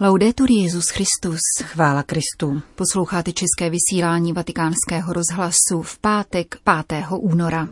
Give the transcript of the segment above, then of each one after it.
Laudetur Jezus Christus. Chvála Kristu. Posloucháte české vysílání Vatikánského rozhlasu v pátek 5. února.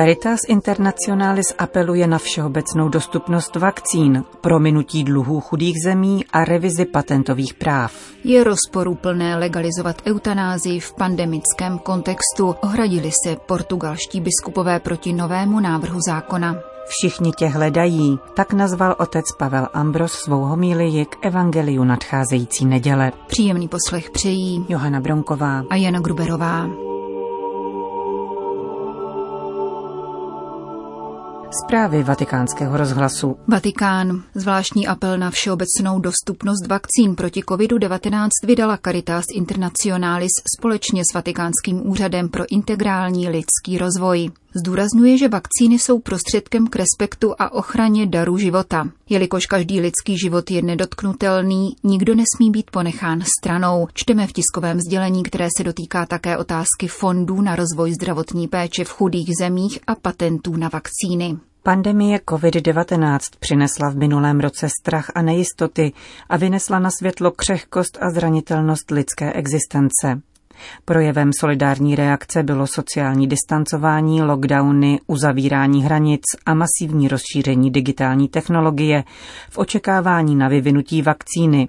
Caritas Internationalis apeluje na všeobecnou dostupnost vakcín, prominutí dluhů chudých zemí a revizi patentových práv. Je rozporuplné legalizovat eutanázii v pandemickém kontextu, ohradili se portugalští biskupové proti novému návrhu zákona. Všichni tě hledají, tak nazval otec Pavel Ambros svou homílii k evangeliu nadcházející neděle. Příjemný poslech přejí Johana Bronková a Jana Gruberová. Zprávy vatikánského rozhlasu. Vatikán. Zvláštní apel na všeobecnou dostupnost vakcín proti COVID-19 vydala Caritas Internationalis společně s Vatikánským úřadem pro integrální lidský rozvoj. Zdůrazňuje, že vakcíny jsou prostředkem k respektu a ochraně daru života. Jelikož každý lidský život je nedotknutelný, nikdo nesmí být ponechán stranou. Čteme v tiskovém sdělení, které se dotýká také otázky fondů na rozvoj zdravotní péče v chudých zemích a patentů na vakcíny. Pandemie COVID-19 přinesla v minulém roce strach a nejistoty a vynesla na světlo křehkost a zranitelnost lidské existence. Projevem solidární reakce bylo sociální distancování, lockdowny, uzavírání hranic a masivní rozšíření digitální technologie v očekávání na vyvinutí vakcíny,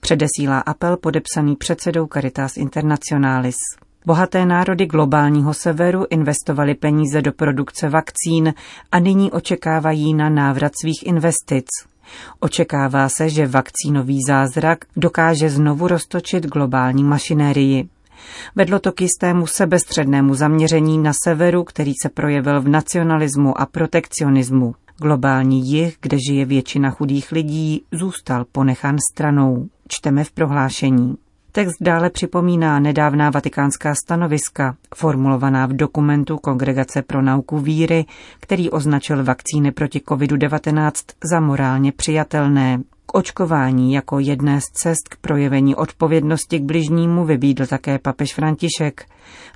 předesílá apel podepsaný předsedou Caritas Internationalis. Bohaté národy globálního severu investovaly peníze do produkce vakcín a nyní očekávají na návrat svých investic. Očekává se, že vakcínový zázrak dokáže znovu roztočit globální mašinérii. Vedlo to k jistému sebestřednému zaměření na severu, který se projevil v nacionalismu a protekcionismu. Globální jih, kde žije většina chudých lidí, zůstal ponechan stranou. Čteme v prohlášení. Text dále připomíná nedávná vatikánská stanoviska, formulovaná v dokumentu Kongregace pro nauku víry, který označil vakcíny proti COVID-19 za morálně přijatelné. K očkování jako jedné z cest k projevení odpovědnosti k bližnímu vybídl také papež František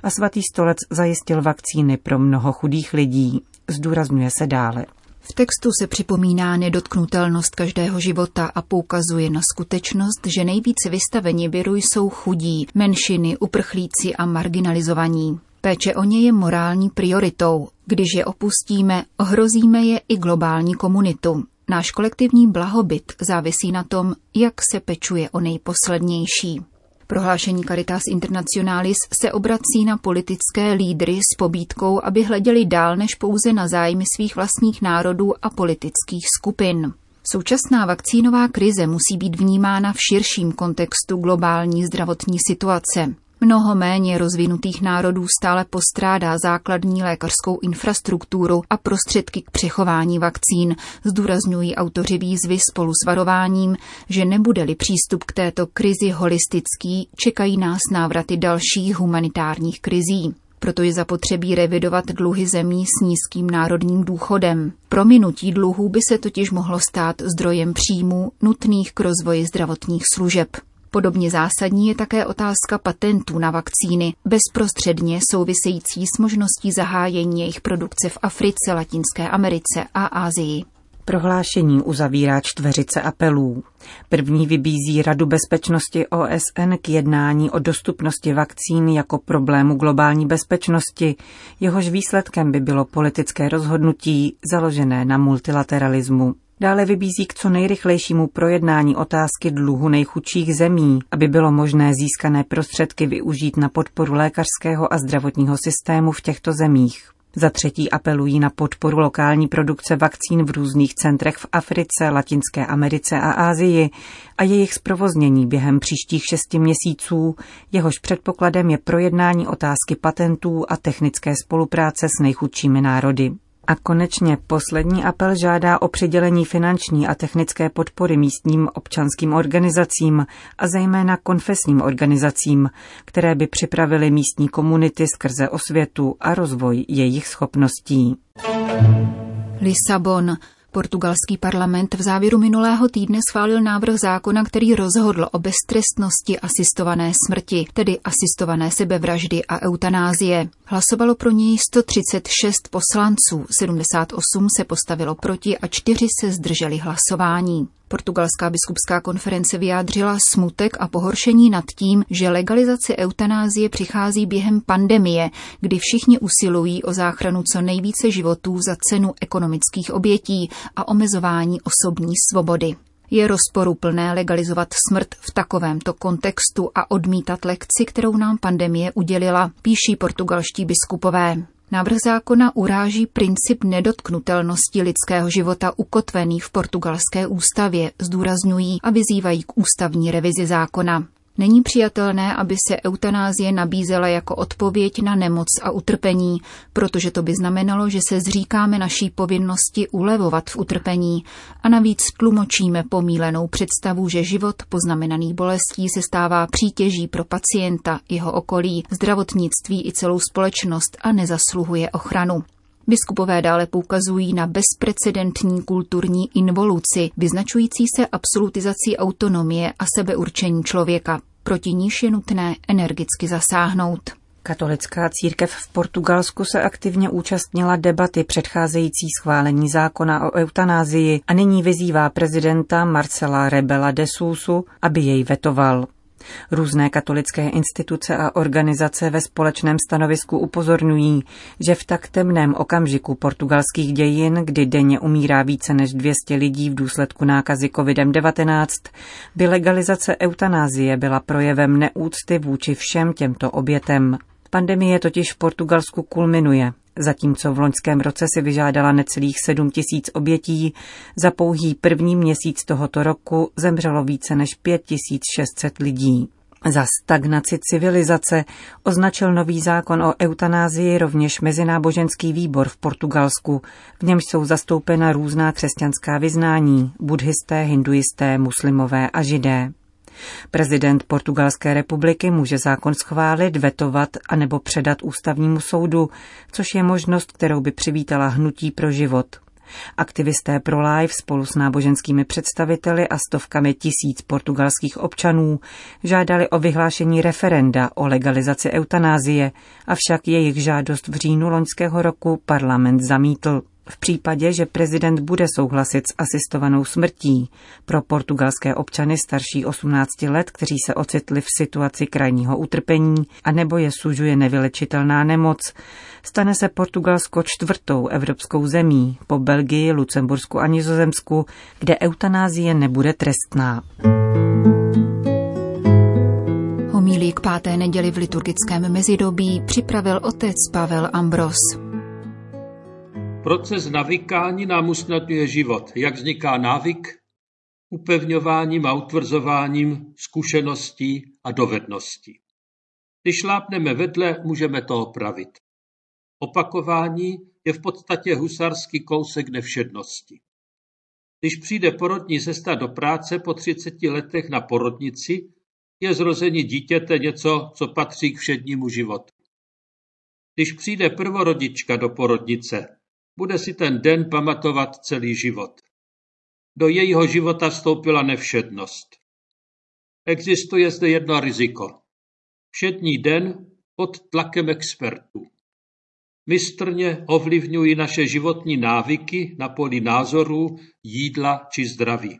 a svatý stolec zajistil vakcíny pro mnoho chudých lidí. Zdůrazňuje se dále. V textu se připomíná nedotknutelnost každého života a poukazuje na skutečnost, že nejvíce vystaveni viru jsou chudí, menšiny, uprchlíci a marginalizovaní. Péče o ně je morální prioritou. Když je opustíme, ohrozíme je i globální komunitu. Náš kolektivní blahobyt závisí na tom, jak se pečuje o nejposlednější. Prohlášení Caritas Internationalis se obrací na politické lídry s pobídkou, aby hleděli dál než pouze na zájmy svých vlastních národů a politických skupin. Současná vakcínová krize musí být vnímána v širším kontextu globální zdravotní situace. Mnoho méně rozvinutých národů stále postrádá základní lékařskou infrastrukturu a prostředky k přechování vakcín, zdůrazňují autoři výzvy spolu s varováním, že nebude-li přístup k této krizi holistický, čekají nás návraty dalších humanitárních krizí. Proto je zapotřebí revidovat dluhy zemí s nízkým národním důchodem. Prominutí dluhů by se totiž mohlo stát zdrojem příjmů nutných k rozvoji zdravotních služeb. Podobně zásadní je také otázka patentů na vakcíny, bezprostředně související s možností zahájení jejich produkce v Africe, Latinské Americe a Asii. Prohlášení uzavírá čtveřice apelů. První vybízí Radu bezpečnosti OSN k jednání o dostupnosti vakcín jako problému globální bezpečnosti, jehož výsledkem by bylo politické rozhodnutí založené na multilateralismu. Dále vybízí k co nejrychlejšímu projednání otázky dluhu nejchudších zemí, aby bylo možné získané prostředky využít na podporu lékařského a zdravotního systému v těchto zemích. Za třetí apelují na podporu lokální produkce vakcín v různých centrech v Africe, Latinské Americe a Asii a jejich zprovoznění během příštích šesti měsíců, jehož předpokladem je projednání otázky patentů a technické spolupráce s nejchudšími národy. A konečně poslední apel žádá o přidělení finanční a technické podpory místním občanským organizacím a zejména konfesním organizacím, které by připravily místní komunity skrze osvětu a rozvoj jejich schopností. Lisabon. Portugalský parlament v závěru minulého týdne schválil návrh zákona, který rozhodl o beztrestnosti asistované smrti, tedy asistované sebevraždy a eutanázie. Hlasovalo pro něj 136 poslanců, 78 se postavilo proti a 4 se zdrželi hlasování. Portugalská biskupská konference vyjádřila smutek a pohoršení nad tím, že legalizace eutanázie přichází během pandemie, kdy všichni usilují o záchranu co nejvíce životů za cenu ekonomických obětí a omezování osobní svobody. Je rozporuplné legalizovat smrt v takovémto kontextu a odmítat lekci, kterou nám pandemie udělila, píší portugalští biskupové. Návrh zákona uráží princip nedotknutelnosti lidského života ukotvený v portugalské ústavě, zdůrazňují a vyzývají k ústavní revizi zákona. Není přijatelné, aby se eutanázie nabízela jako odpověď na nemoc a utrpení, protože to by znamenalo, že se zříkáme naší povinnosti ulevovat v utrpení a navíc tlumočíme pomílenou představu, že život poznamenaný bolestí se stává přítěží pro pacienta, jeho okolí, zdravotnictví i celou společnost a nezasluhuje ochranu. Biskupové dále poukazují na bezprecedentní kulturní involuci, vyznačující se absolutizací autonomie a sebeurčení člověka. Proti níž je nutné energicky zasáhnout. Katolická církev v Portugalsku se aktivně účastnila debaty předcházející schválení zákona o eutanázii a nyní vyzývá prezidenta Marcela Rebela de Sousu, aby jej vetoval. Různé katolické instituce a organizace ve společném stanovisku upozorňují, že v tak temném okamžiku portugalských dějin, kdy denně umírá více než 200 lidí v důsledku nákazy COVID-19, by legalizace eutanázie byla projevem neúcty vůči všem těmto obětem. Pandemie totiž v Portugalsku kulminuje. Zatímco v loňském roce si vyžádala necelých 7 tisíc obětí, za pouhý první měsíc tohoto roku zemřelo více než 5600 lidí. Za stagnaci civilizace označil nový zákon o eutanázii rovněž Mezináboženský výbor v Portugalsku, v němž jsou zastoupena různá křesťanská vyznání, buddhisté, hinduisté, muslimové a židé. Prezident Portugalské republiky může zákon schválit, vetovat a nebo předat ústavnímu soudu, což je možnost, kterou by přivítala hnutí pro život. Aktivisté pro Life spolu s náboženskými představiteli a stovkami tisíc portugalských občanů žádali o vyhlášení referenda o legalizaci eutanázie, avšak jejich žádost v říjnu loňského roku parlament zamítl. V případě, že prezident bude souhlasit s asistovanou smrtí pro portugalské občany starší 18 let, kteří se ocitli v situaci krajního utrpení, anebo je sužuje nevylečitelná nemoc, stane se Portugalsko čtvrtou evropskou zemí po Belgii, Lucembursku a Nizozemsku, kde eutanázie nebude trestná. Homílí k páté neděli v liturgickém mezidobí připravil otec Pavel Ambros. Proces navykání nám usnadňuje život. Jak vzniká návyk? Upevňováním a utvrzováním zkušeností a dovedností. Když šlápneme vedle, můžeme to opravit. Opakování je v podstatě husarský kousek nevšednosti. Když přijde porodní cesta do práce po 30 letech na porodnici, je zrození dítěte něco, co patří k všednímu životu. Když přijde prvorodička do porodnice, bude si ten den pamatovat celý život. Do jejího života vstoupila nevšednost. Existuje zde jedno riziko. Všední den pod tlakem expertů. Mistrně ovlivňují naše životní návyky na poli názorů, jídla či zdraví.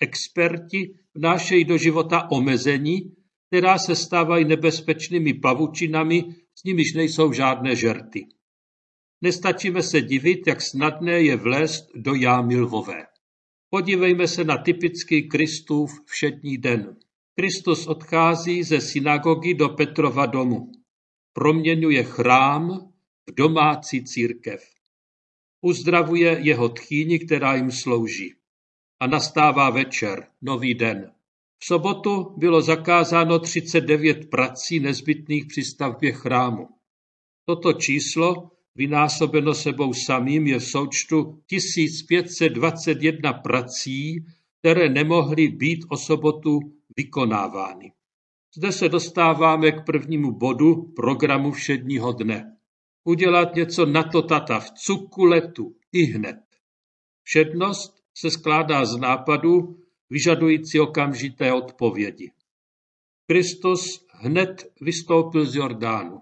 Experti vnášejí do života omezení, která se stávají nebezpečnými pavučinami, s nimiž nejsou žádné žerty. Nestačíme se divit, jak snadné je vlézt do jámy lvové. Podívejme se na typický Kristův všední den. Kristus odchází ze synagogy do Petrova domu. Proměňuje chrám v domácí církev. Uzdravuje jeho tchýni, která jim slouží. A nastává večer, nový den. V sobotu bylo zakázáno 39 prací nezbytných při stavbě chrámu. Toto číslo vynásobeno sebou samým je v součtu 1521 prací, které nemohly být o sobotu vykonávány. Zde se dostáváme k prvnímu bodu programu všedního dne. Udělat něco na to tata v cuku letu, i hned. Všednost se skládá z nápadů, vyžadující okamžité odpovědi. Kristus hned vystoupil z Jordánu.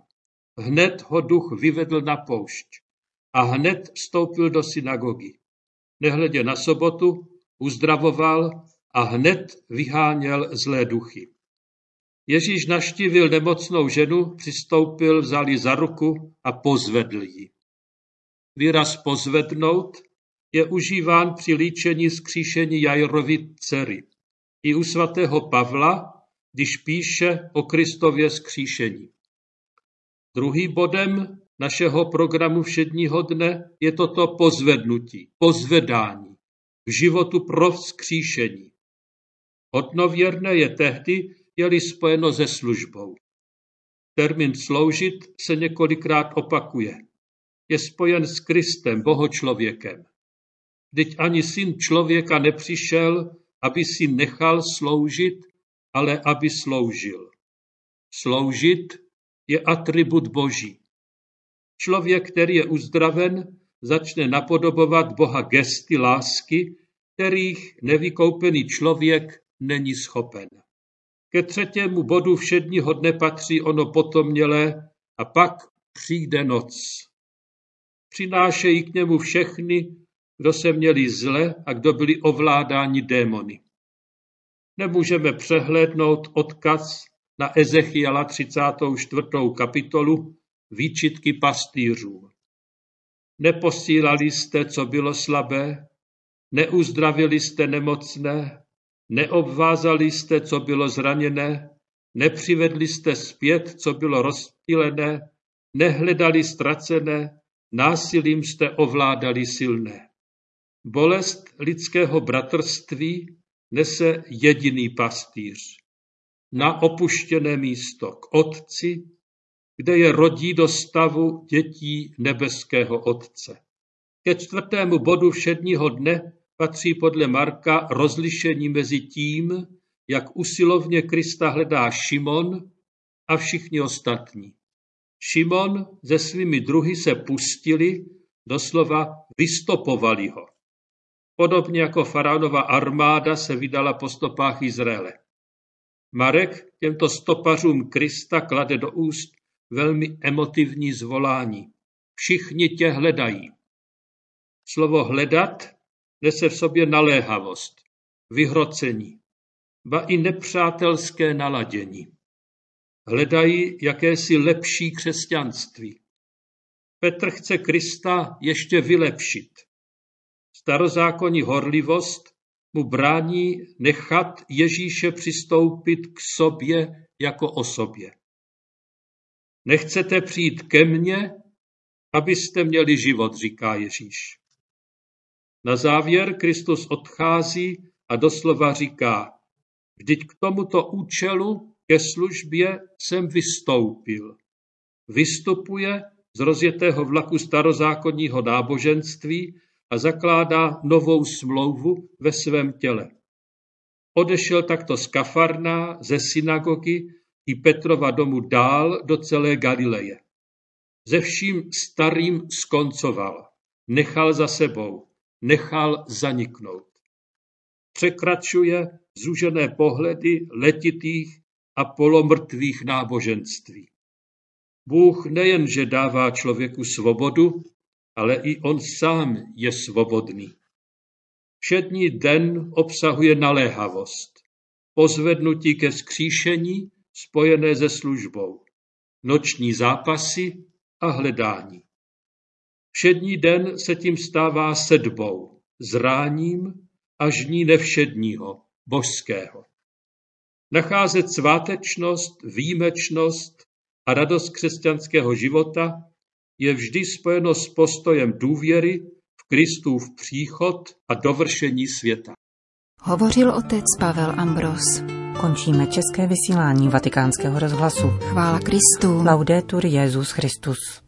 Hned ho duch vyvedl na poušť a hned vstoupil do synagogy. Nehledě na sobotu, uzdravoval a hned vyháněl zlé duchy. Ježíš naštívil nemocnou ženu, přistoupil, vzal ji za ruku a pozvedl ji. Výraz pozvednout je užíván při líčení skříšení Jajrovi dcery. I u svatého Pavla, když píše o Kristově skříšení. Druhý bodem našeho programu všedního dne je toto pozvednutí, pozvedání v životu pro vzkříšení. Hodnověrné je tehdy, je-li spojeno se službou. Termín sloužit se několikrát opakuje. Je spojen s Kristem, bohočlověkem. Vždyť ani syn člověka nepřišel, aby si nechal sloužit, ale aby sloužil. Sloužit je atribut boží. Člověk, který je uzdraven, začne napodobovat Boha gesty lásky, kterých nevykoupený člověk není schopen. Ke třetímu bodu všedního dne patří ono potomnělé a pak přijde noc. Přinášejí k němu všechny, kdo se měli zle a kdo byli ovládáni démony. Nemůžeme přehlédnout odkaz na Ezechiela 34. kapitolu výčitky pastýřů. Neposílali jste, co bylo slabé, neuzdravili jste nemocné, neobvázali jste, co bylo zraněné, nepřivedli jste zpět, co bylo rozptýlené, nehledali ztracené, násilím jste ovládali silné. Bolest lidského bratrství nese jediný pastýř. Na opuštěné místo k otci, kde je rodí do stavu dětí nebeského otce. Ke čtvrtému bodu všedního dne patří podle Marka rozlišení mezi tím, jak usilovně Krista hledá Šimon a všichni ostatní. Šimon se svými druhy se pustili, doslova vystopovali ho. Podobně jako faraonova armáda se vydala po stopách Izraele. Marek těmto stopařům Krista klade do úst velmi emotivní zvolání. Všichni tě hledají. Slovo hledat nese v sobě naléhavost, vyhrocení, ba i nepřátelské naladění. Hledají jakési lepší křesťanství. Petr chce Krista ještě vylepšit. Starozákonní horlivost mu brání nechat Ježíše přistoupit k sobě jako osobě. Nechcete přijít ke mně, abyste měli život, říká Ježíš. Na závěr Kristus odchází a doslova říká, vždyť k tomuto účelu ke službě jsem vystoupil. Vystupuje z rozjetého vlaku starozákonního náboženství a zakládá novou smlouvu ve svém těle. Odešel takto z Kafarna, ze synagogy i Petrova domu dál do celé Galileje. Ze vším starým skoncoval, nechal za sebou, nechal zaniknout. Překračuje zúžené pohledy letitých a polomrtvých náboženství. Bůh nejenže dává člověku svobodu, ale i on sám je svobodný. Všední den obsahuje naléhavost, pozvednutí ke skříšení spojené se službou, noční zápasy a hledání. Všední den se tím stává sedbou, zráním a žní nevšedního, božského. Nacházet svátečnost, výjimečnost a radost křesťanského života je vždy spojeno s postojem důvěry v Kristův příchod a dovršení světa. Hovořil otec Pavel Ambros. Končíme české vysílání vatikánského rozhlasu. Chvála Kristu. Laudetur Jezus Christus.